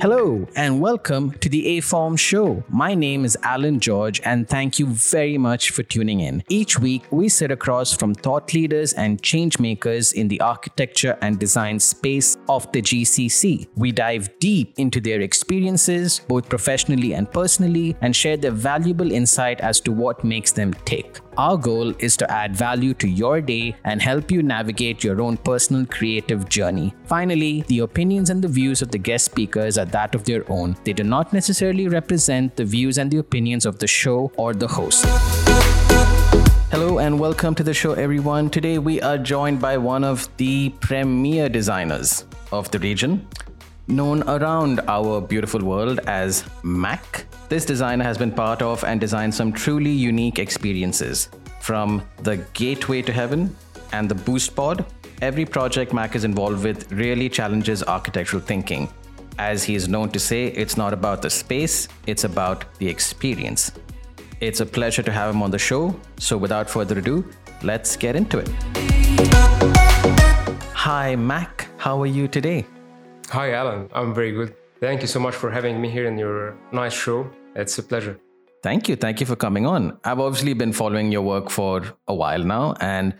Hello, and welcome to the aForm Show. My name is Alan George, and thank you very much for tuning in. Each week, we sit across from thought leaders and change makers in the architecture and design space of the GCC. We dive deep into their experiences, both professionally and personally, and share their valuable insight as to what makes them tick. Our goal is to add value to your day and help you navigate your own personal creative journey. Finally, the opinions and the views of the guest speakers are that of their own. They do not necessarily represent the views and the opinions of the show or the host. Hello and welcome to the show, everyone. Today we are joined by one of the premier designers of the region, known around our beautiful world as MAK. This designer has been part of and designed some truly unique experiences. From the Gateway to Heaven and the Boost Pod, every project MAK is involved with really challenges architectural thinking. As he is known to say, it's not about the space, it's about the experience. It's a pleasure to have him on the show. So, without further ado, let's get into it. Hi, MAK. How are you today? Hi, Alan. I'm very good. Thank you so much for having me here in your nice show. It's a pleasure. Thank you. Thank you for coming on. I've obviously been following your work for a while now. And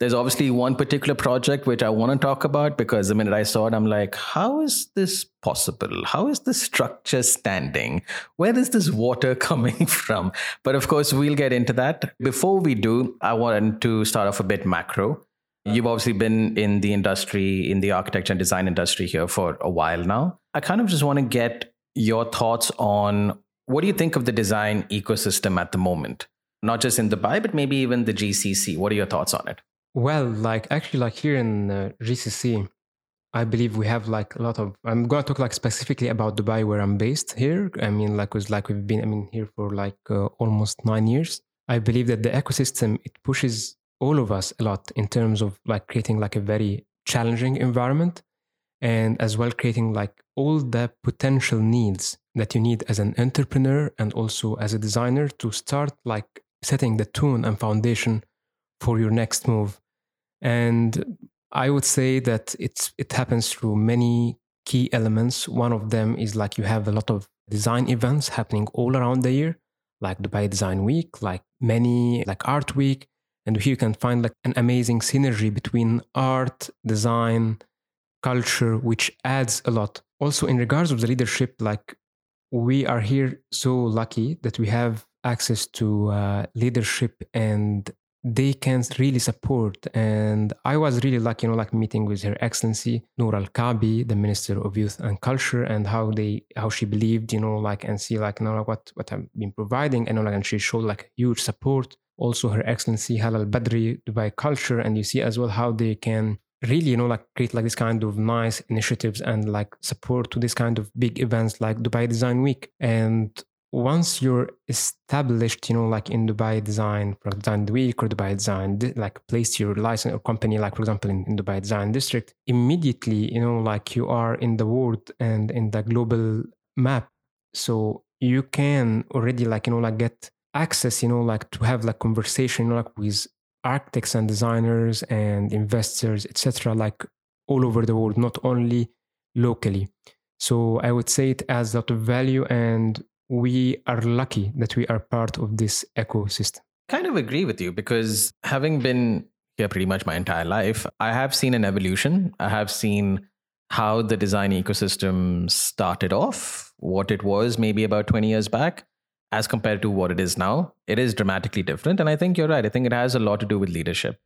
there's obviously one particular project which I want to talk about because the minute I saw it, I'm like, how is this possible? How is the structure standing? Where is this water coming from? But of course, we'll get into that. Before we do, I want to start off a bit macro. You've obviously been in the industry, in the architecture and design industry here for a while now. I kind of just want to get your thoughts on what do you think of the design ecosystem at the moment? Not just in Dubai, but maybe even the GCC. What are your thoughts on it? Well, like actually, like here in uh, GCC, I believe we have like a lot of. I'm gonna talk like specifically about Dubai, where I'm based here. I mean, like was like we've been. I mean, here for like uh, almost nine years. I believe that the ecosystem it pushes all of us a lot in terms of like creating like a very challenging environment, and as well creating like all the potential needs that you need as an entrepreneur and also as a designer to start like setting the tone and foundation for your next move and I would say that it's it happens through many key elements. One of them is like you have a lot of design events happening all around the year, like Dubai Design Week, like many like Art Week, and here you can find like an amazing synergy between art, design, culture, which adds a lot. Also, in regards of the leadership, like we are here so lucky that we have access to uh, leadership and they can really support. And I was really lucky, you know, like meeting with Her Excellency Noor Al Kaabi, the Minister of Youth and Culture, and how they how she believed, you know, like and see like you know what what I've been providing, and you know, like and she showed like huge support. Also, Her Excellency Hala Badri Dubai Culture, and you see as well how they can really you know like create like this kind of nice initiatives and like support to this kind of big events like dubai design week and once you're established, you know, like in Dubai Design, for Design Week or Dubai Design, like placed your license or company, like for example in, in, Dubai Design District, immediately, you know, like you are in the world and in the global map. So you can already like, you know, like get access, you know, like to have like conversation, like with architects and designers and investors, etc., like all over the world, not only locally. So I would say it adds a lot of value and we are lucky that we are part of this ecosystem. Kind of agree with you because having been here pretty much my entire life, I have seen an evolution. I have seen how the design ecosystem started off, what it was maybe about 20 years back, as compared to what it is now. It is dramatically different. And I think you're right. I think it has a lot to do with leadership.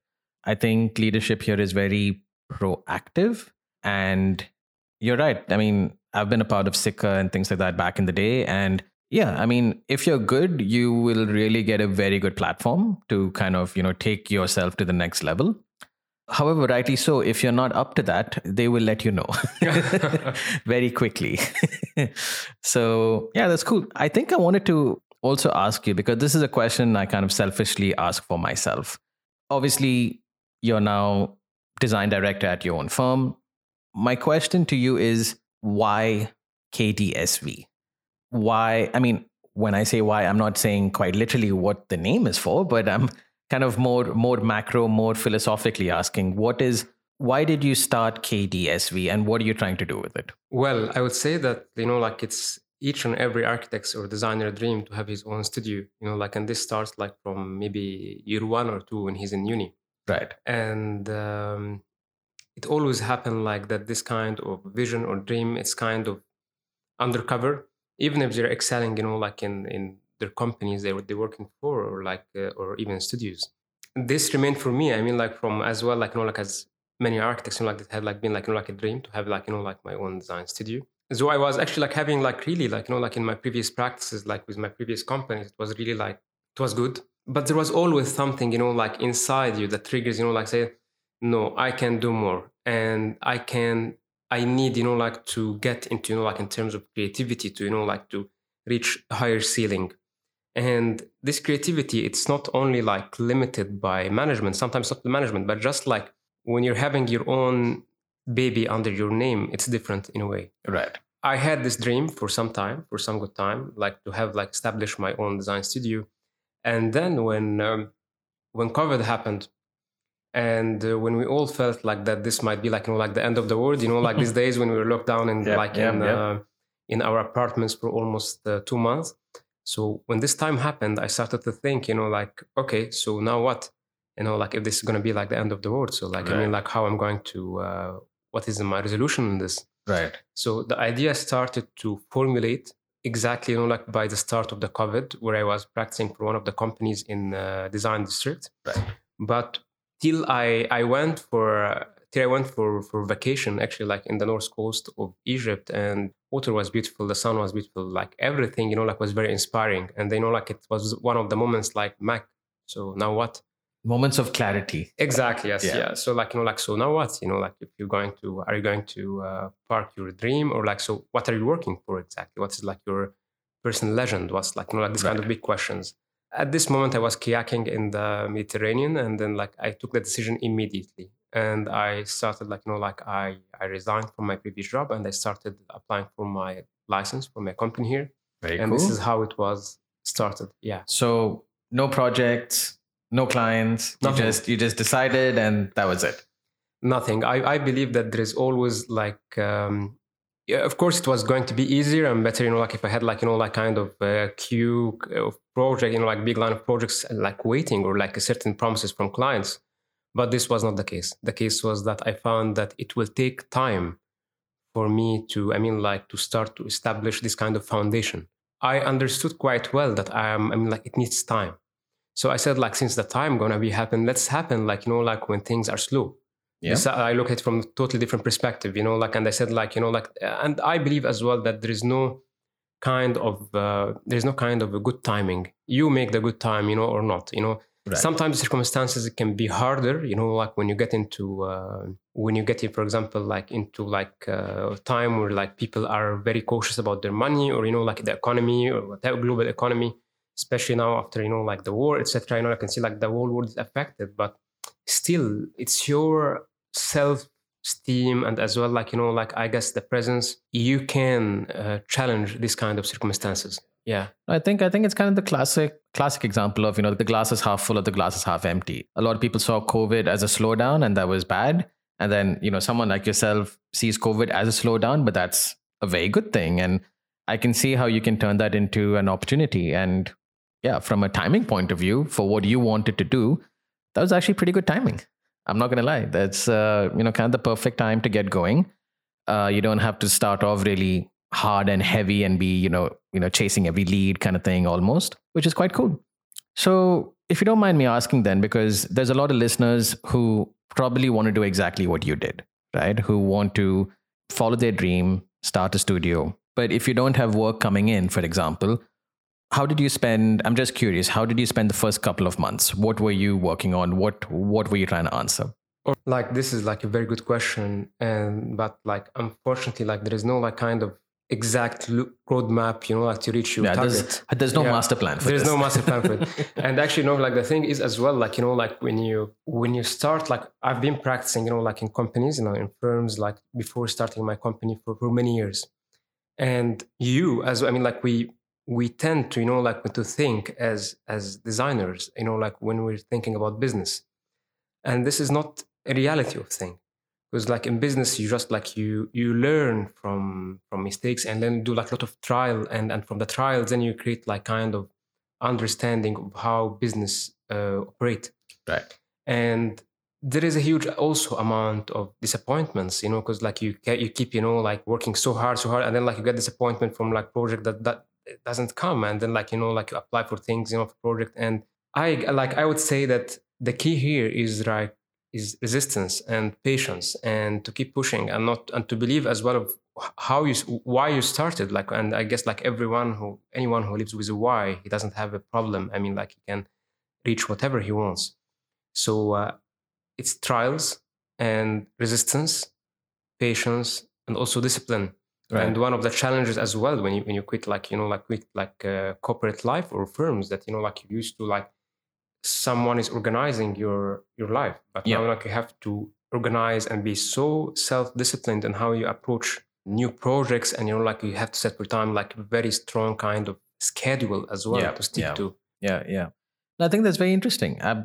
I think leadership here is very proactive. And you're right. I mean, I've been a part of SICA and things like that back in the day. And yeah, I mean, if you're good, you will really get a very good platform to kind of, you know, take yourself to the next level. However, rightly so, if you're not up to that, they will let you know very quickly. so, yeah, that's cool. I think I wanted to also ask you because this is a question I kind of selfishly ask for myself. Obviously, you're now design director at your own firm. My question to you is why KDSV? why i mean when i say why i'm not saying quite literally what the name is for but i'm kind of more more macro more philosophically asking what is why did you start KDSV and what are you trying to do with it? Well, I would say that, you know, like it's each and every architect's or designer dream to have his own studio, you know, like, and this starts like from maybe year one or two when he's in uni. Right. And um, it always happened like that this kind of vision or dream is kind of undercover, even if they're excelling, you know, like in, in their companies they, were they're working for or like, uh, or even studios. This remained for me. I mean, like from as well, like, you know, like as many architects, you know, like that had like been like, you know, like a dream to have like, you know, like my own design studio so I was actually like having like really like you know like in my previous practices like with my previous companies it was really like it was good but there was always something you know like inside you that triggers you know like say no I can do more and I can I need you know like to get into you know like in terms of creativity to you know like to reach higher ceiling and this creativity it's not only like limited by management sometimes not the management but just like when you're having your own baby under your name, it's different in a way. Right. I had this dream for some time, for some good time, like to have like establish my own design studio. And then when um, when COVID happened, and uh, when we all felt like that this might be like you know like the end of the world, you know, like these days when we were locked down and yep, like yep, in yep. Uh, in our apartments for almost uh, two months. So when this time happened, I started to think, you know, like okay, so now what? You know, like if this is going to be like the end of the world, so like right. I mean, like how I'm going to uh, what is my resolution in this? Right. So the idea started to formulate exactly you know like by the start of the covid where i was practicing for one of the companies in uh, design district. Right. But till i i went for till i went for for vacation actually like in the north coast of egypt and water was beautiful the sun was beautiful like everything you know like was very inspiring. And they know like it was one of the moments like MAK so now what? Moments of clarity. Exactly yes yeah. yeah. so like you know like so now what? You know like if you're going to are you going to uh, park your dream or like so what are you working for exactly? What's like your personal legend? What's like you know like these right. kind of big questions. At this moment i was kayaking in the mediterranean and then like i took the decision immediately and i started like you know like i i resigned from my previous job and i started applying for my license for my company here. Very and cool. this is how it was started yeah. So no projects no clients Nothing. you just you just decided and that was it. Nothing. I, I believe that there is always like um, yeah, of course it was going to be easier and better you know like if i had like you know like kind of a queue of project you know like big line of projects like waiting or like a certain promises from clients but this was not the case the case was that i found that it will take time for me to i mean like to start to establish this kind of foundation i understood quite well that i am i mean like it needs time so I said, like, since the time gonna be happen, let's happen, like, you know, like when things are slow. Yeah. I look at it from a totally different perspective, you know, like, and I said, like, you know, like, and I believe as well that there is no kind of, uh, there's no kind of a good timing. You make the good time, you know, or not, you know. Right. Sometimes circumstances it can be harder, you know, like when you get into, uh, when you get in, for example, like into like uh, a time where like people are very cautious about their money or, you know, like the economy or the global economy especially now after you know like the war etc you know i can see like the whole world is affected but still it's your self esteem and as well like you know like i guess the presence you can uh, challenge this kind of circumstances yeah i think i think it's kind of the classic classic example of you know the glass is half full or the glass is half empty a lot of people saw covid as a slowdown and that was bad and then you know someone like yourself sees covid as a slowdown but that's a very good thing and i can see how you can turn that into an opportunity and yeah, from a timing point of view, for what you wanted to do, that was actually pretty good timing. I'm not to lie. That's uh, you know kind of the perfect time to get going. Uh, you don't have to start off really hard and heavy and be you know you know chasing every lead kind of thing almost, which is quite cool. So if you don't mind me asking, then because there's a lot of listeners who probably want to do exactly what you did, right? Who want to follow their dream, start a studio, but if you don't have work coming in, for example, how did you spend i'm just curious how did you spend the first couple of months what were you working on what what were you trying to answer like this is like a very good question and but like unfortunately like there is no like kind of exact roadmap you know like to reach your yeah, target. there's, there's no yeah, master plan for there's this. no master plan for it. And actually you know like the thing is as well like you know like when you when you start like i've been practicing you know like in companies you know in firms like before starting my company for, for many years. And you as i mean like we we tend to you know like to think as as designers you know like when we're thinking about business. And this is not a reality of thing because like in business you just like you you learn from from mistakes and then do like a lot of trial and and from the trials then you create like kind of understanding of how business uh, operate Right. and there is a huge also amount of disappointments you know because like you you keep you know like working so hard so hard and then like you get disappointment from like project that that doesn't come and then like you know like you apply for things you know for project and i like i would say that the key here is like is resistance and patience and to keep pushing and not and to believe as well of how you why you started like and i guess like everyone who anyone who lives with a why he doesn't have a problem. I mean like he can reach whatever he wants. So uh, it's trials and resistance patience and also discipline. And one of the challenges as well when you when you quit like you know like quit like uh, corporate life or firms that you know like you used to like someone is organizing your your life but Yeah. now like you have to organize and be so self-disciplined in how you approach new projects and you know like you have to set for time like very strong kind of schedule as well Yeah, to stick yeah. to Yeah, yeah. And I think that's very interesting. I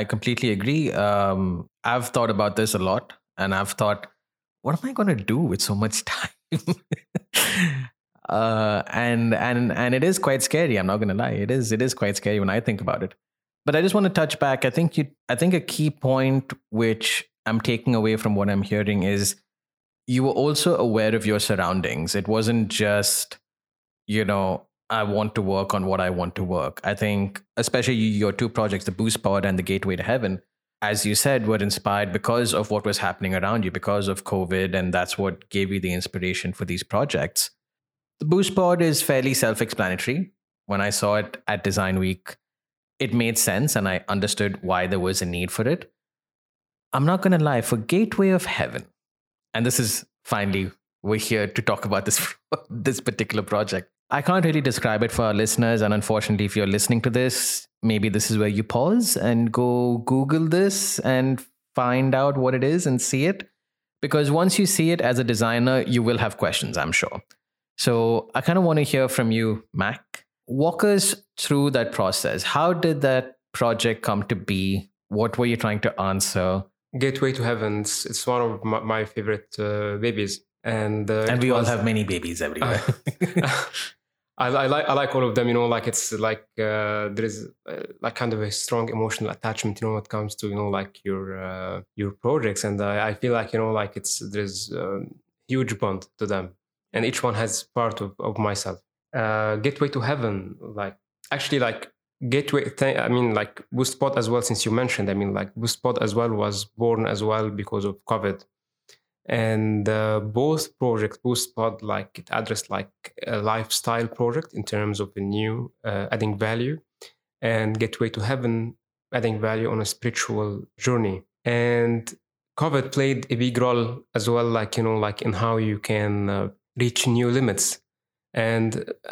I completely agree. Um, I've thought about this a lot, and I've thought, what am I going to do with so much time? uh, and and and it is quite scary. I'm not going to lie. It is it is quite scary when I think about it. But I just want to touch back. I think you. I think a key point which I'm taking away from what I'm hearing is you were also aware of your surroundings. It wasn't just you know I want to work on what I want to work. I think, especially your two projects, the Boost Pod and the Gateway to Heaven, as you said, were inspired because of what was happening around you, because of COVID, and that's what gave you the inspiration for these projects. The Boost Pod is fairly self explanatory. When I saw it at Design Week, it made sense and I understood why there was a need for it. I'm not going to lie, for Gateway of Heaven, and this is finally, we're here to talk about this, this particular project. I can't really describe it for our listeners. And unfortunately, if you're listening to this, maybe this is where you pause and go Google this and find out what it is and see it. Because once you see it as a designer, you will have questions, I'm sure. So I kind of want to hear from you, MAK. Walk us through that process. How did that project come to be? What were you trying to answer? gateway to heaven it's, it's one of my, my favorite uh, babies and uh, And it we all have many babies everywhere. I, I like I like all of them. You know, like it's like uh, there is uh, like kind of a strong emotional attachment. You know, when it comes to you know like your uh, your projects, and I, I feel like you know like it's there's a huge bond to them, and each one has part of, of myself. Uh, Gateway to Heaven, like actually like Gateway. Th- I mean, like Boostpod as well. Since you mentioned, I mean, like Boostpod as well was born as well because of COVID and uh, both projects boostpod like it addressed like a lifestyle project in terms of a new uh, adding value and gateway to heaven adding value on a spiritual journey and covid played a big role as well like you know like in how you can uh, reach new limits and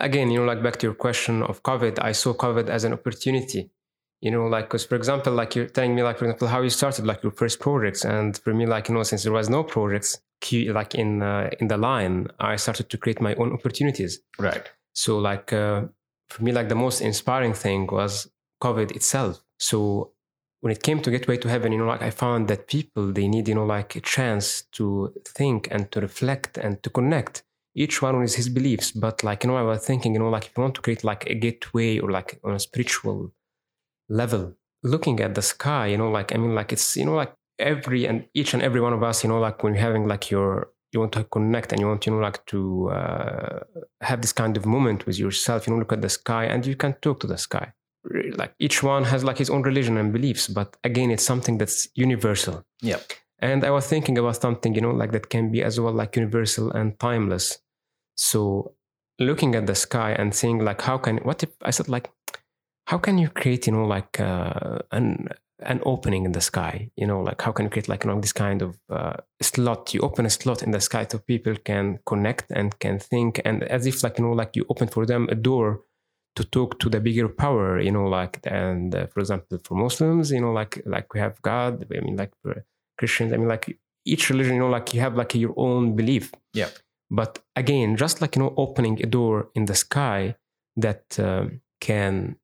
again you know like back to your question of covid i saw covid as an opportunity you know like because for example like you're telling me like for example how you started like your first projects. And for me like you know since there was no projects like in uh, in the line. I started to create my own opportunities. Right. so like uh, for me like the most inspiring thing was covid itself. So when it came to gateway to heaven you know like i found that people they need you know like a chance to think and to reflect and to connect each one with his beliefs but like you know i was thinking you know like if you want to create like a gateway or like on a spiritual level looking at the sky you know like i mean like it's you know like every and each and every one of us you know like when you're having like your you want to connect and you want you know like to uh, have this kind of moment with yourself you know look at the sky and you can talk to the sky. Like each one has like his own religion and beliefs but again it's something that's universal. Yeah. And i was thinking about something you know like that can be as well like universal and timeless so looking at the sky and seeing like how can what if i said like how can you create you know like uh, an an opening in the sky? You know like how can you create like you know this kind of uh, slot? You open a slot in the sky so people can connect and can think and as if like you know like you open for them a door to talk to the bigger power you know like and uh, for example for muslims you know like like we have god i mean like christians i mean like each religion you know like you have like your own belief. Yeah. But again just like you know opening a door in the sky that um, can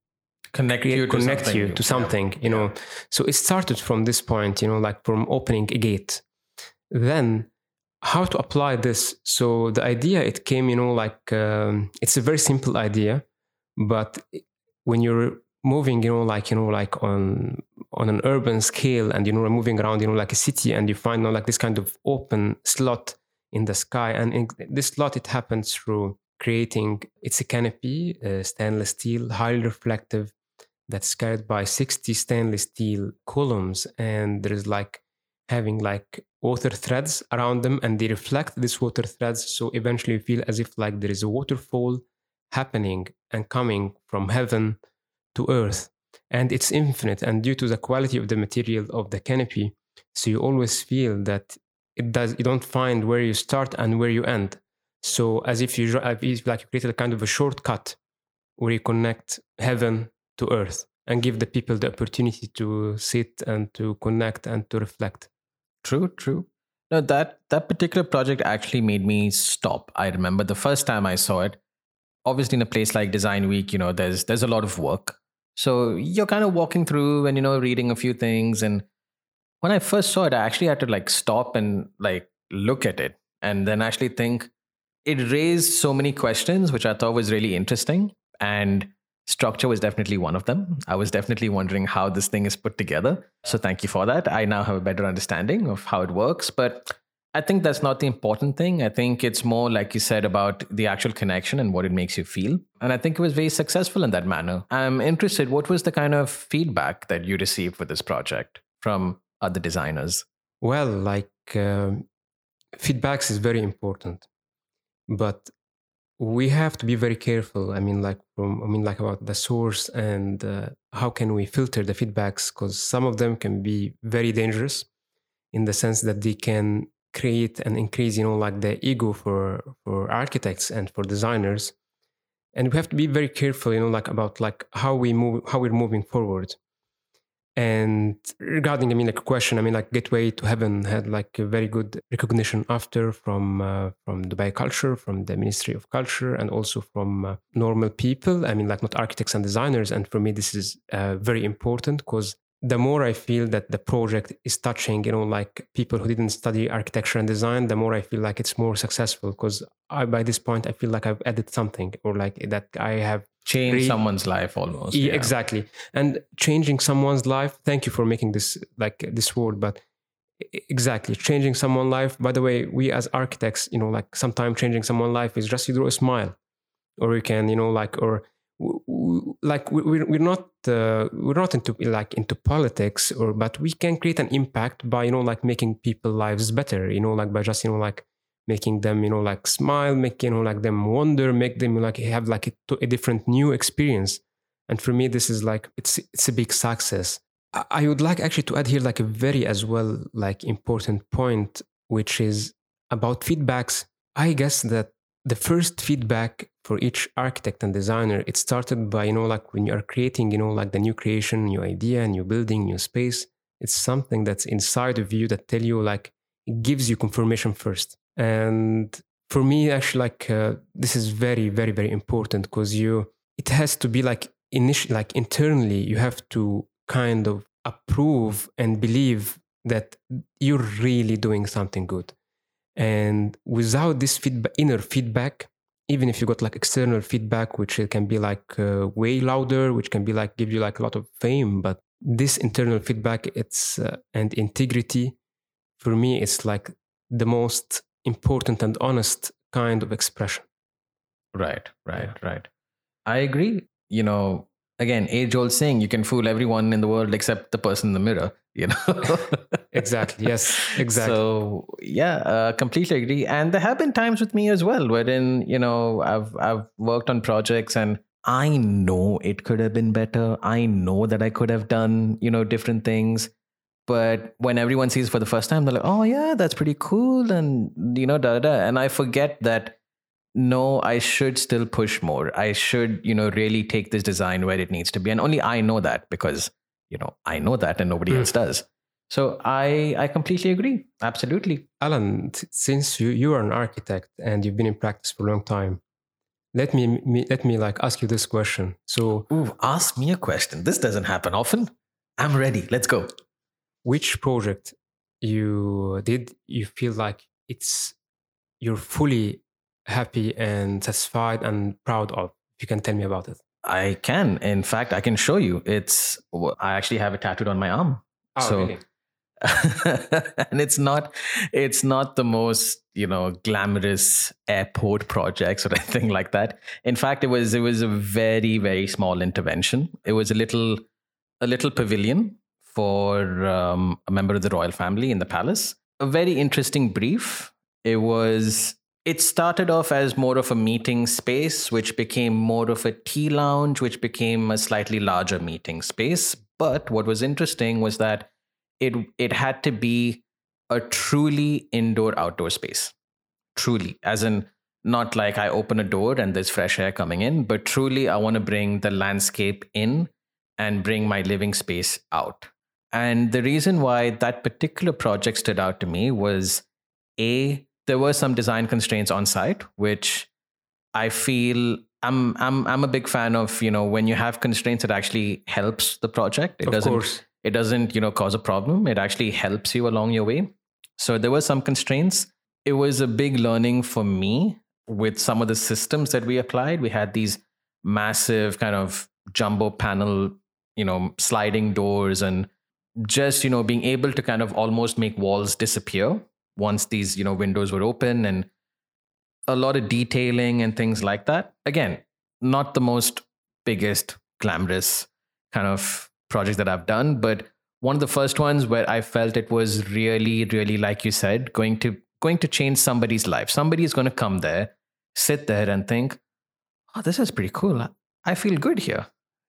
Connect create- you to connect something. you to something you know. So it started from this point you know like from opening a gate. Then how to apply this? So the idea it came you know like um, it's a very simple idea but when you're moving you know like you know like on on an urban scale and you know moving around you know like a city and you find you know, like this kind of open slot in the sky. And in this lot, it happens through creating it's a canopy uh, stainless steel highly reflective that's carried by 60 stainless steel columns. And there's like having like water threads around them and they reflect these water threads. So eventually you feel as if like there is a waterfall happening and coming from heaven to earth. And it's infinite and due to the quality of the material of the canopy so you always feel that it does you don't find where you start and where you end. So as if you like you created a kind of a shortcut where you connect heaven to earth and give the people the opportunity to sit and to connect and to reflect. True true. No that that particular project actually made me stop. I remember the first time i saw it. Obviously in a place like design week you know there's there's a lot of work. So you're kind of walking through and you know reading a few things and when i first saw it i actually had to like stop and like look at it and then actually think it raised so many questions which i thought was really interesting and structure was definitely one of them i was definitely wondering how this thing is put together so thank you for that i now have a better understanding of how it works but I think that's not the important thing. I think it's more, like you said, about the actual connection and what it makes you feel. And I think it was very successful in that manner. I'm interested, what was the kind of feedback that you received for this project from other designers? Well, like um, feedbacks is very important, but we have to be very careful. I mean, like from, I mean, like about the source and uh, how can we filter the feedbacks? Because some of them can be very dangerous in the sense that they can create and increase you know like the ego for for architects and for designers and we have to be very careful you know like about like how we move how we're moving forward and regarding i mean like a question i mean like gateway to heaven had like a very good recognition after from uh, from dubai culture from the ministry of culture and also from uh, normal people. I mean like not architects and designers. And for me this is uh, very important because the more I feel that the project is touching, you know, like people who didn't study architecture and design, the more I feel like it's more successful because I, by this point, I feel like I've added something or like that I have changed re- someone's life almost. Yeah, yeah, exactly. And changing someone's life. Thank you for making this like this word, but exactly changing someone's life. By the way, we as architects, you know, like sometimes changing someone's life is just you draw a smile, or you can, you know, like or like we're, we're not uh, we're not into like into politics or but we can create an impact by you know like making people lives better you know like by just you know like making them you know like smile make you know like them wonder make them like have like a, a different new experience. And for me this is like it's it's a big success. I would like actually to add here like a very as well like important point which is about feedbacks. I guess that the first feedback for each architect and designer it started by you know like when you are creating you know like the new creation new idea new building new space it's something that's inside of you that tell you like it gives you confirmation first and for me actually like uh, this is very very very important because you it has to be like initially like internally you have to kind of approve and believe that you're really doing something good. And without this feedback inner feedback even if you got like external feedback which it can be like uh, way louder which can be like give you like a lot of fame but this internal feedback it's uh, and integrity for me it's like the most important and honest kind of expression. Right right yeah. right. I agree you know again age old saying you can fool everyone in the world except the person in the mirror you know? Exactly yes exactly. So yeah uh, completely agree. And there have been times with me as well wherein you know i've i've worked on projects and i know it could have been better. I know that i could have done you know different things but when everyone sees for the first time they're like oh yeah that's pretty cool and you know da da and i forget that no i should still push more. I should you know really take this design where it needs to be. And only i know that because you know i know that and nobody mm. else does. So i i completely agree. Absolutely. Alan t- since you you are an architect and you've been in practice for a long time let me, me let me like ask you this question. So Ooh, ask me a question. This doesn't happen often. I'm ready. Let's go which project you did, you feel like it's you're fully happy and satisfied and proud of? If you can tell me about it. I can. In fact, I can show you. It's I actually have it tattooed on my arm. Oh, so really? and it's not it's not the most you know glamorous airport projects or anything like that in fact it was it was a very very small intervention it was a little a little pavilion for um, a member of the royal family in the palace. A very interesting brief. It was it started off as more of a meeting space which became more of a tea lounge which became a slightly larger meeting space. But what was interesting was that it it had to be a truly indoor outdoor space. Truly as in not like i open a door and there's fresh air coming in but truly i want to bring the landscape in and bring my living space out and the reason why that particular project stood out to me was a there were some design constraints on site which i feel i'm i'm i'm a big fan of you know when you have constraints it actually helps the project. It of doesn't course. it doesn't you know cause a problem. It actually helps you along your way. So there were some constraints. It was a big learning for me with some of the systems that we applied. We had these massive kind of jumbo panel you know sliding doors and just you know being able to kind of almost make walls disappear once these you know windows were open and a lot of detailing and things like that again not the most biggest glamorous kind of projects that I've done, but one of the first ones where I felt it was really, really, like you said, going to going to change somebody's life. Somebody is going to come there, sit there, and think, "Oh, this is pretty cool. I feel good here.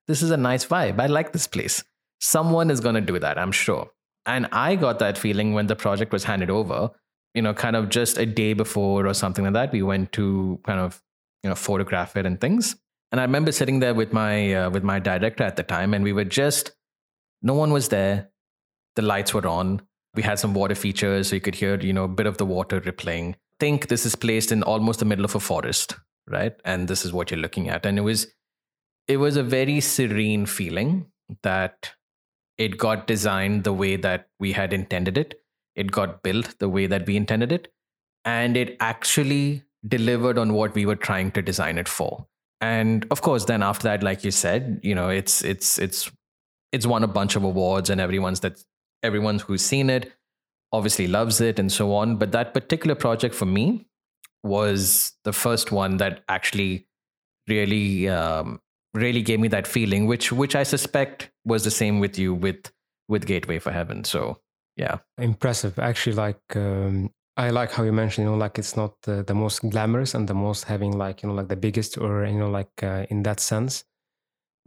This is a nice vibe. I like this place." Someone is going to do that, I'm sure. And I got that feeling when the project was handed over. You know, kind of just a day before or something like that. We went to kind of you know photograph it and things. And I remember sitting there with my uh, with my director at the time, and we were just no one was there. The lights were on. We had some water features, so you could hear you know a bit of the water rippling. Think this is placed in almost the middle of a forest, right? And this is what you're looking at, and it was it was a very serene feeling that it got designed the way that we had intended it. It got built the way that we intended it, and it actually delivered on what we were trying to design it for. And of course then after that like you said you know it's it's it's it's won a bunch of awards and everyone's that everyone who's seen it obviously loves it and so on. But that particular project for me was the first one that actually really um, really gave me that feeling which which i suspect was the same with you with with gateway for heaven so yeah impressive actually like um, I like how you mentioned, you know, like it's not the, the most glamorous and the most having like, you know, like the biggest or, you know, like uh, in that sense.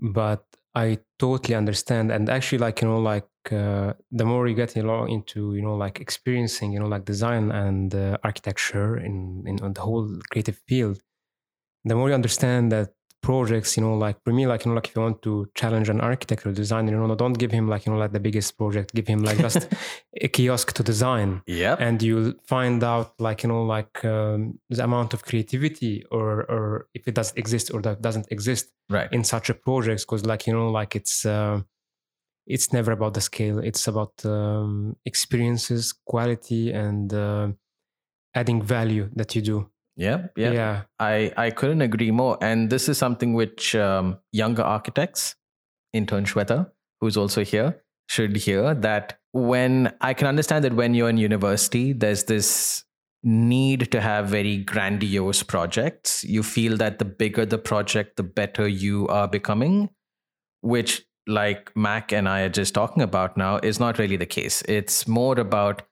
But I totally understand. And actually, like, you know, like uh, the more you get, know, into, you know, like experiencing, you know, like design and uh, architecture in, in the whole creative field, the more you understand that projects, you know, like for me, like, you know, like if you want to challenge an architectural designer, you know, don't give him like, you know, like the biggest project, give him like just a kiosk to design. yeah And you'll find out like, you know, like um, the amount of creativity or, or if it does exist or that doesn't exist right in such a project. Cause like, you know, like it's, uh, it's never about the scale. It's about um, experiences, quality, and uh, adding value that you do. Yeah yeah yeah. I, I couldn't agree more. And this is something which um, younger architects, intern Shweta, who's also here, should hear that when I can understand that when you're in university, there's this need to have very grandiose projects. You feel that the bigger the project, the better you are becoming, which, like MAK and I are just talking about now, is not really the case. It's more about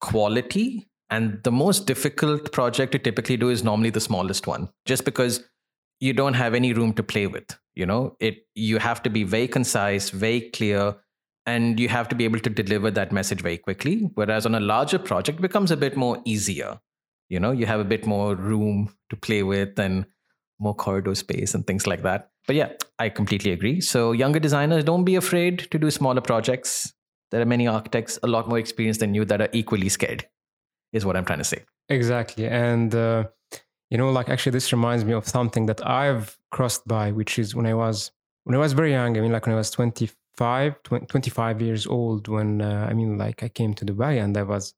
quality and the most difficult project to typically do is normally the smallest one, just because you don't have any room to play with. You know, it you have to be very concise, very clear, and you have to be able to deliver that message very quickly. Whereas on a larger project, becomes a bit more easier. You know, you have a bit more room to play with and more corridor space and things like that. But yeah, I completely agree. So younger designers, don't be afraid to do smaller projects. There are many architects a lot more experienced than you that are equally scared is what I'm trying to say. Exactly. And, uh, you know, like actually, this reminds me of something that I've crossed by, which is when I was when I was very young. I mean, like when I was 25, 25 years old when uh, I mean, like I came to Dubai and I was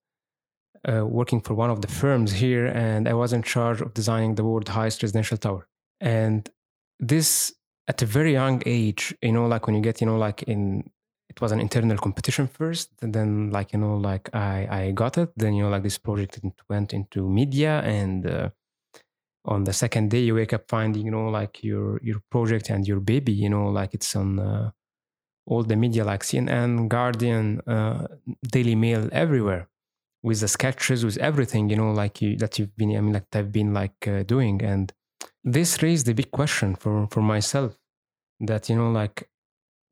uh, working for one of the firms here, and I was in charge of designing the world's highest residential tower. And this at a very young age, you know, like when you get, you know, like in it was an internal competition first, then like you know, like I I got it. Then you know, like this project went into media, and uh, on the second day you wake up finding, you know, like your your project and your baby, you know, like it's on. Uh, all the media like CNN, Guardian, uh, Daily Mail, everywhere with the sketches, with everything, you know, like you, that you've been, I mean, like I've been like uh, doing. And this raised a big question for, for myself that, you know, like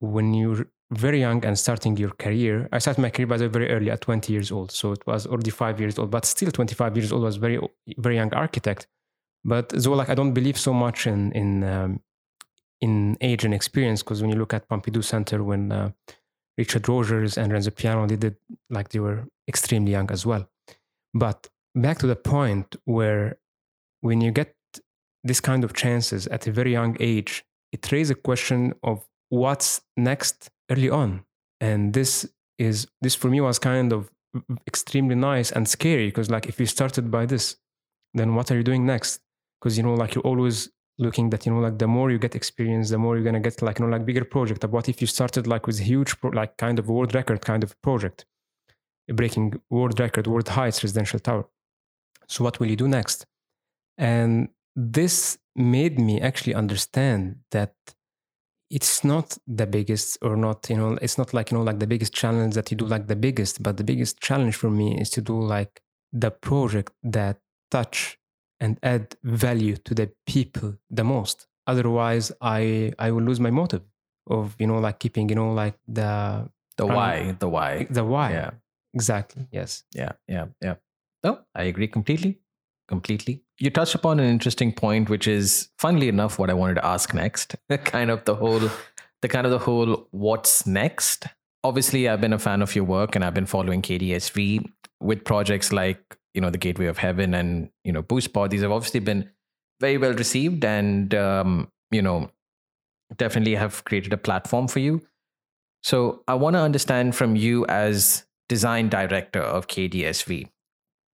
when you're very young and starting your career, I started my career by the very early at 20 years old. So it was already five years old, but still 25 years old was very, very young architect. But so like, I don't believe so much in, in, um, in age and experience because when you look at Pompidou Center, when uh, Richard Rogers and Renzo Piano, they did like they were extremely young as well. But back to the point where when you get this kind of chances at a very young age, it raises a question of what's next early on. And this is this for me was kind of mm, mm, extremely nice and scary because like if you started by this, then what are you doing next? Because you know, like you're always looking that you know like the more you get experience the more you're to get like you know like bigger project but what if you started like with huge pro- like kind of world record kind of project breaking world record world heights residential tower so what will you do next and this made me actually understand that it's not the biggest or not you know it's not like you know like the biggest challenge that you do like the biggest but the biggest challenge for me is to do like the project that touch and add value to the people the most. Otherwise i i will lose my motive of you know like keeping you know like the the um, why the why. the why. Yeah. Exactly yes. Yeah yeah yeah. No i agree completely completely. You touched upon an interesting point which is funnily enough what i wanted to ask next. Kind of the whole the kind of the whole what's next? Obviously i've been a fan of your work and i've been following kdsv with projects like you know the gateway of heaven and you know boost pod. These have obviously been very well received and um, you know definitely have created a platform for you. So i want to understand from you as design director of kdsv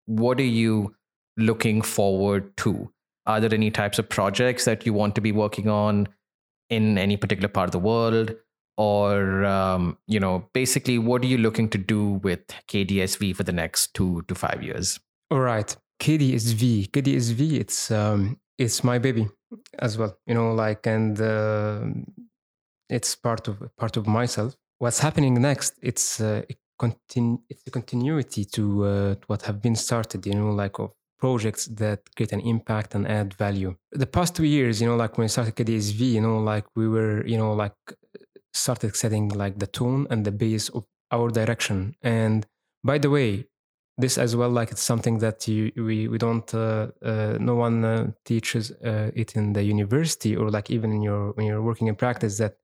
what are you looking forward to are there any types of projects that you want to be working on in any particular part of the world or um, you know basically what are you looking to do with kdsv for the next two to five years all right. KDSV. KDSV, it's um it's my baby as well. You know, like and uh, it's part of part of myself. What's happening next? It's uh, continu- it's a continuity to, uh, what have been started. You know, like of projects that create an impact and add value. The past two years, you know, like when I started KDSV, you know, like we were, you know, like started setting like the tone and the base of our direction. And by the way, this as well like it's something that you we we don't uh, uh, no one uh, teaches uh, it in the university or like even in your when you're working in practice that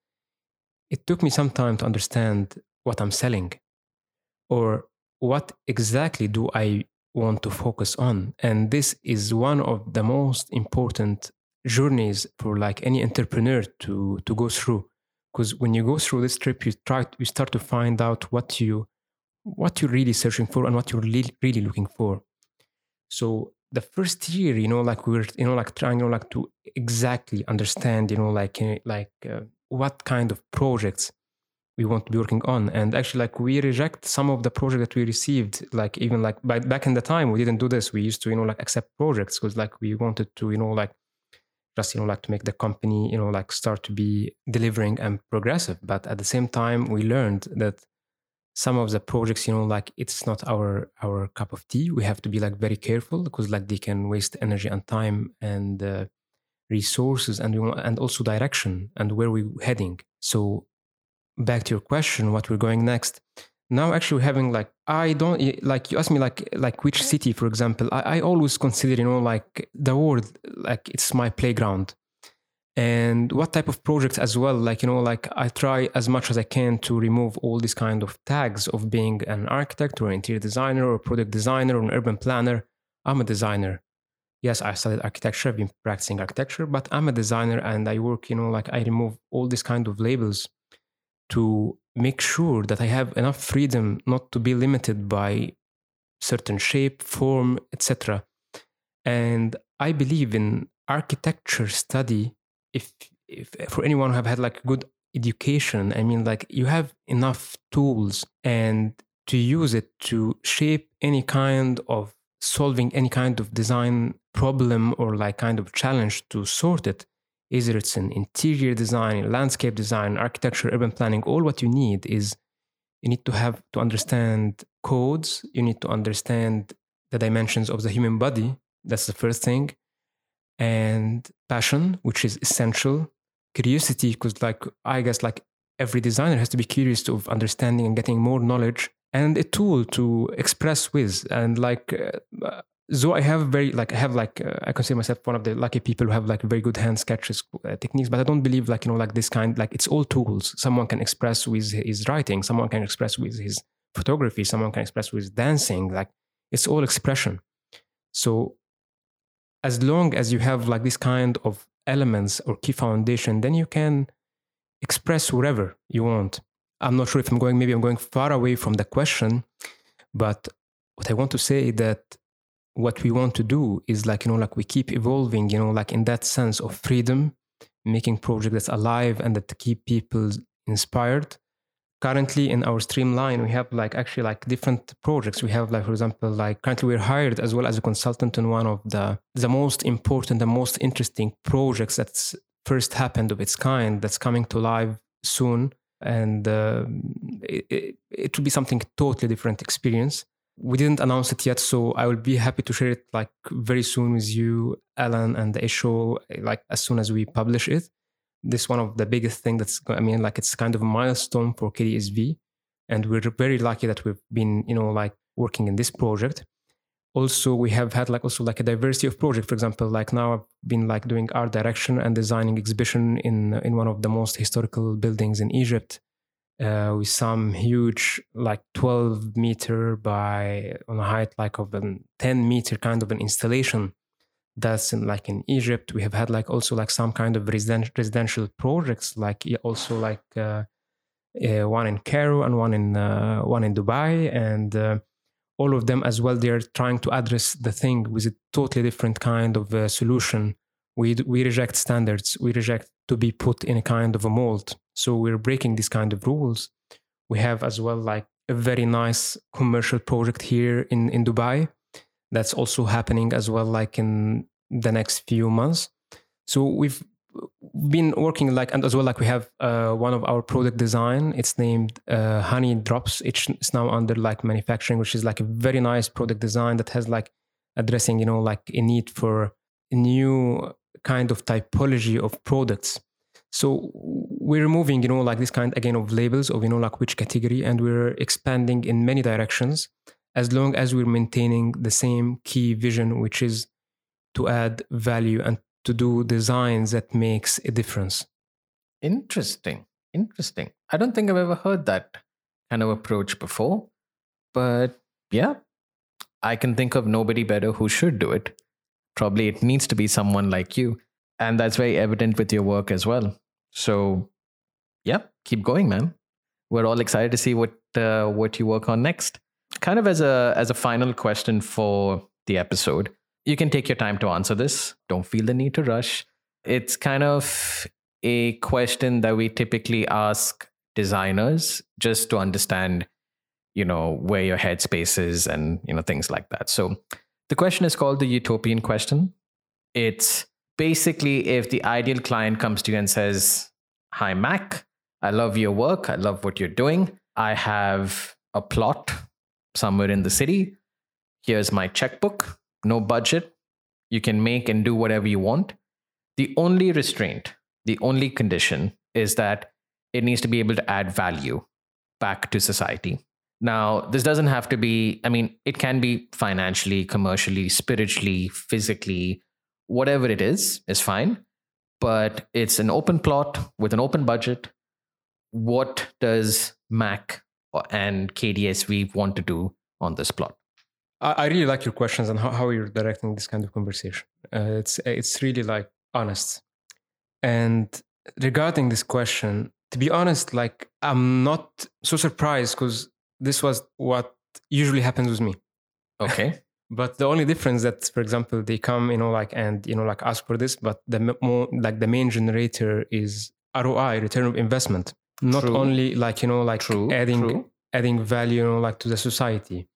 it took me some time to understand what i'm selling or what exactly do i want to focus on and this is one of the most important journeys for like any entrepreneur to to go through because when you go through this trip you try you start to find out what you what you're really searching for and what you're really, really looking for. So the first year, you know, like we are you know, like trying, you know, like to exactly understand, you know, like uh, like uh, what kind of projects we want to be working on. And actually, like we reject some of the projects that we received. Like even like by, back in the time, we didn't do this. We used to, you know, like accept projects because like we wanted to, you know, like just you know like to make the company, you know, like start to be delivering and progressive. But at the same time, we learned that some of the projects you know like it's not our our cup of tea we have to be like very careful because like they can waste energy and time and uh, resources and and also direction and where we're heading so back to your question what we're going next. Now actually having like i don't like you ask me like like which mm-hmm. city for example I, I always consider you know like the world like it's my playground. And what type of projects as well like you know like i try as much as i can to remove all these kind of tags of being an architect or interior designer or product designer or an urban planner. I'm a designer. Yes i studied architecture i've been practicing architecture but i'm a designer and i work you know like i remove all these kind of labels to make sure that I have enough freedom not to be limited by certain shape, form, etc. And I believe in architecture study. If, if for anyone who have had like a good education, I mean, like you have enough tools and to use it to shape any kind of solving any kind of design problem or like kind of challenge to sort it either it's in interior design landscape design architecture urban planning? All what you need is you need to have to understand codes. You need to understand the dimensions of the human body. That's the first thing. And passion which is essential. Curiosity because like i guess like every designer has to be curious of understanding and getting more knowledge and a tool to express with. And like uh, so i have very like i have like uh, i consider myself one of the lucky people who have like very good hand sketches uh, techniques but i don't believe like you know like this kind like it's all tools. Someone can express with his writing someone can express with his photography someone can express with dancing like it's all expression. So as long as you have like this kind of elements or key foundation then you can express whatever you want. I'm not sure if i'm going maybe i'm going far away from the question but what i want to say that what we want to do is like you know like we keep evolving you know like in that sense of freedom making projects that's alive and that keep people inspired. Currently in our streamline we have like actually like different projects. We have like for example like currently we're hired as well as a consultant in one of the the most important the most interesting projects that's first happened of its kind that's coming to live soon. And uh, it, it, it will be something totally different experience we didn't announce it yet, so I will be happy to share it like very soon with you, Alan, and the show like as soon as we publish it. This one of the biggest thing that's I mean like it's kind of a milestone for KDSV, and we're very lucky that we've been you know like working in this project. Also, we have had like also like a diversity of project. For example, like now I've been like doing art direction and designing exhibition in in one of the most historical buildings in Egypt uh, with some huge like 12 meter by on a height like of a 10 meter kind of an installation that's in, like in egypt. We have had like also like some kind of resident, residential projects like also like uh, uh, one in cairo and one in uh, one in dubai. And uh, all of them as well they're trying to address the thing with a totally different kind of uh, solution. We we reject standards. We reject to be put in a kind of a mold so we're breaking these kind of rules. We have as well like a very nice commercial project here in in dubai. That's also happening as well like in the next few months. So we've been working like and as well like we have uh, one of our product design. It's named uh, honey drops. It's now under like manufacturing which is like a very nice product design that has like addressing you know like a need for a new kind of typology of products so we're removing you know like this kind again of labels of you know like which category and we're expanding in many directions as long as we're maintaining the same key vision which is to add value and to do designs that makes a difference. Interesting. Interesting. I don't think i've ever heard that kind of approach before but yeah i can think of nobody better who should do it. Probably it needs to be someone like you and that's very evident with your work as well. So yeah keep going man. We're all excited to see what uh, what you work on next. Kind of as a as a final question for the episode you can take your time to answer this. Don't feel the need to rush. It's kind of a question that we typically ask designers just to understand you know where your headspace is and you know things like that. So the question is called the utopian question. It's basically if the ideal client comes to you and says, Hi, MAK, I love your work. I love what you're doing. I have a plot somewhere in the city. Here's my checkbook, no budget. You can make and do whatever you want. The only restraint, the only condition is that it needs to be able to add value back to society. Now, this doesn't have to be, I mean, it can be financially, commercially, spiritually, physically, whatever it is, is fine. But it's an open plot with an open budget. What does MAK and KDSV want to do on this plot? I really like your questions and how, you're directing this kind of conversation. Uh, it's it's really like honest. And regarding this question, to be honest, like I'm not so surprised because this was what usually happens with me. Okay. But the only difference that, for example, they come, you know, like and you know, like ask for this, but the more like the main generator is ROI, return of investment, not True. only like you know, like True, adding true. adding value, you know, like to the society.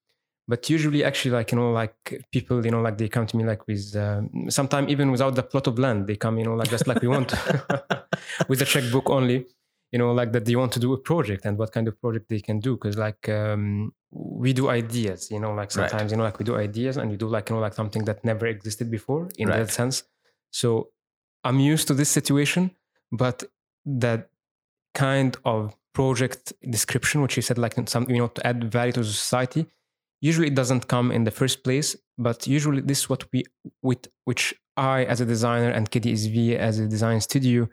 But usually, actually, like you know, like people, you know, like they come to me like with um, sometime even without the plot of land, they come, you know, like just like we want with a checkbook only, you know, like that they want to do a project and what kind of project they can do because like um, we do ideas, you know, like Right. sometimes you know, like we do ideas and we do like you know, like something that never existed before in Right. that sense. So I'm used to this situation, but that kind of project description, which you said, like some, you know, to add value to society, usually it doesn't come in the first place. But usually, this is what we, with which I, as a designer, and KDSV as a design studio,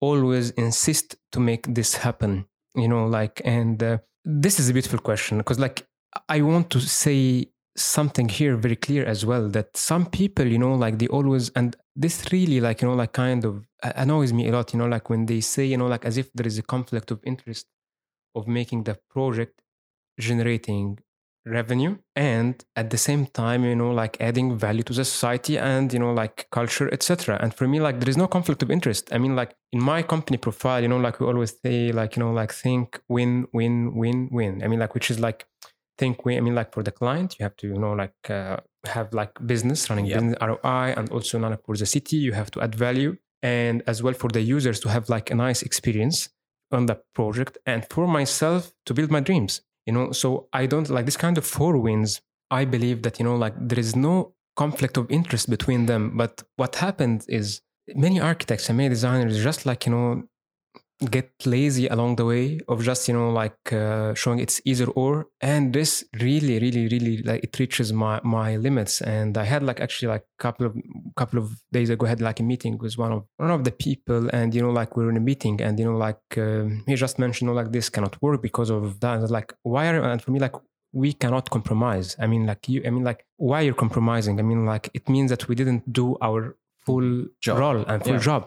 always insist to make this happen. You know, like, and uh, this is a beautiful question because, like, I want to say something here very clear as well that some people, you know, like they always, and this really, like, you know, like kind of annoys me a lot, you know, like when they say, you know, like as if there is a conflict of interest of making the project generating revenue and at the same time you know like adding value to the society and you know like culture etc and for me like there is no conflict of interest. I mean like in my company profile you know like we always say like you know like think win win win win. I mean like which is like think win i mean like for the client you have to you know like uh, have like business running Yeah. business roi and also know, for the city you have to add value. And as well for the users to have like a nice experience on the project and for myself to build my dreams you know so i don't like this kind of four wins i believe that you know like there is no conflict of interest between them. But what happened is many architects and many designers just like you know get lazy along the way of just you know like uh, showing it's either or. And this really really really like it reaches my my limits. And i had like actually like couple of couple of days ago I had like a meeting with one of one of the people. And you know like we were in a meeting. And you know like um, he just mentioned you know like this cannot work because of that. And I was like why are and for me like we cannot compromise. I mean like you i mean like why you're compromising? I mean like it means that we didn't do our full Job. role and full Yeah. job.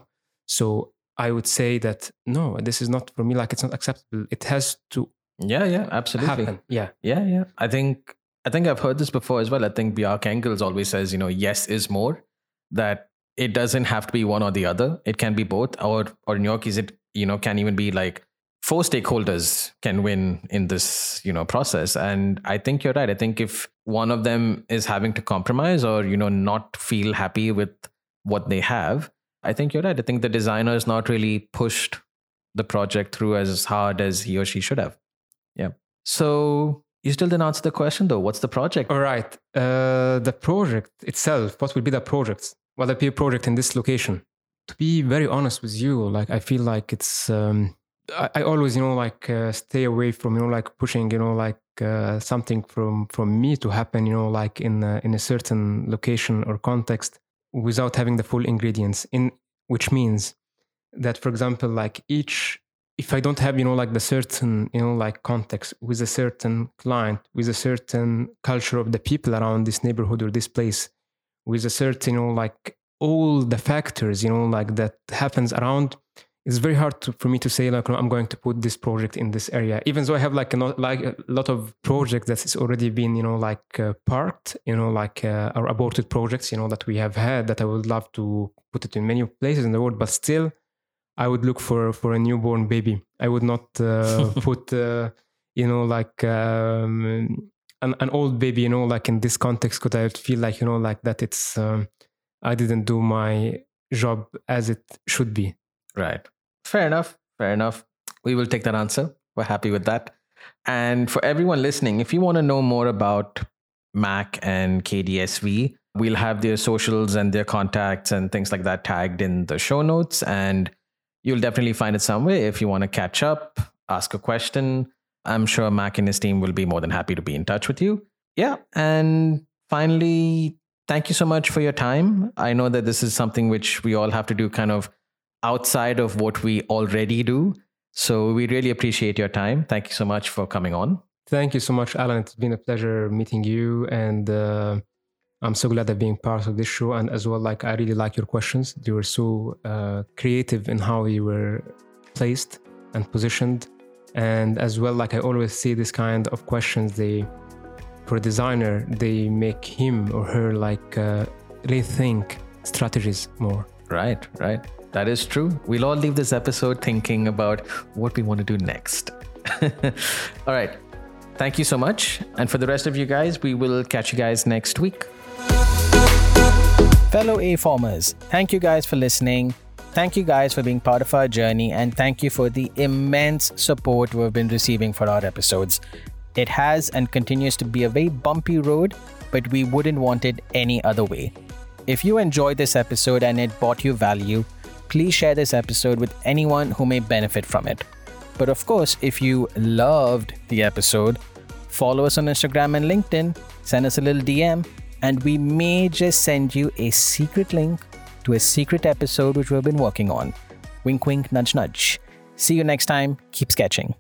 So I would say that no, this is not for me. Like it's not acceptable. It has to Yeah, yeah, absolutely. happen. Yeah, Yeah, yeah. I think I think I've heard this before as well. I think Bjarke Ingels always says, you know, yes is more. That it doesn't have to be one or the other. It can be both, or or in your case, it you know can even be like four stakeholders can win in this you know process. And I think you're right. I think if one of them is having to compromise or you know not feel happy with what they have, I think you're right. I think the designer is not really pushed the project through as hard as he or she should have. Yeah. So you still didn't answer the question though. What's the project? all right. Uh, the project itself. What will be the project? What will be a project in this location? To be very honest with you, like I feel like it's. Um, I, I always, you know, like uh, stay away from, you know, like pushing, you know, like uh, something from from me to happen, you know, like in in a certain location or context without having the full ingredients. In which means that, for example, like each if I don't have, you know, like the certain, you know, like context with a certain client, with a certain culture of the people around this neighborhood or this place, with a certain, you know, like all the factors, you know, like that happens around, it's very hard to, for me to say, like, no, I'm going to put this project in this area, even though I have like a, not, like a lot of projects that has already been, you know, like uh, parked, you know, like uh, or aborted projects, you know, that we have had that I would love to put it in many places in the world, but still I would look for for a newborn baby. I would not uh, put uh, you know like um, an an old baby, you know, like in this context, because I would feel like you know like that it's um, I didn't do my job as it should be. Right. Fair enough. Fair enough. We will take that answer. We're happy with that. And for everyone listening, if you want to know more about MAK and KDSV, we'll have their socials and their contacts and things like that tagged in the show notes. And you'll definitely find it somewhere if you want to catch up, ask a question. I'm sure MAK and his team will be more than happy to be in touch with you. Yeah. And finally, thank you so much for your time. I know that this is something which we all have to do kind of outside of what we already do. So we really appreciate your time. Thank you so much for coming on. Thank you so much, Alan. It's been a pleasure meeting you, and uh, I'm so glad of being part of this show. And as well, like I really like your questions. They were so uh, creative in how you were placed, and positioned. And as well, like I always see this kind of questions, they for a designer, they make him or her like uh, rethink strategies more. Right, right. That is true. We'll all leave this episode thinking about what we want to do next. all right. Thank you so much. And for the rest of you guys, we will catch you guys next week. Fellow aFormers, thank you guys for listening. Thank you guys for being part of our journey, and thank you for the immense support we've been receiving for our episodes. It has and continues to be a very bumpy road, but we wouldn't want it any other way. If you enjoyed this episode and it brought you value, please share this episode with anyone who may benefit from it. But of course, if you loved the episode, follow us on Instagram and LinkedIn, send us a little DM, and we may just send you a secret link to a secret episode which we've been working on. Wink, wink, nudge, nudge. See you next time. Keep sketching.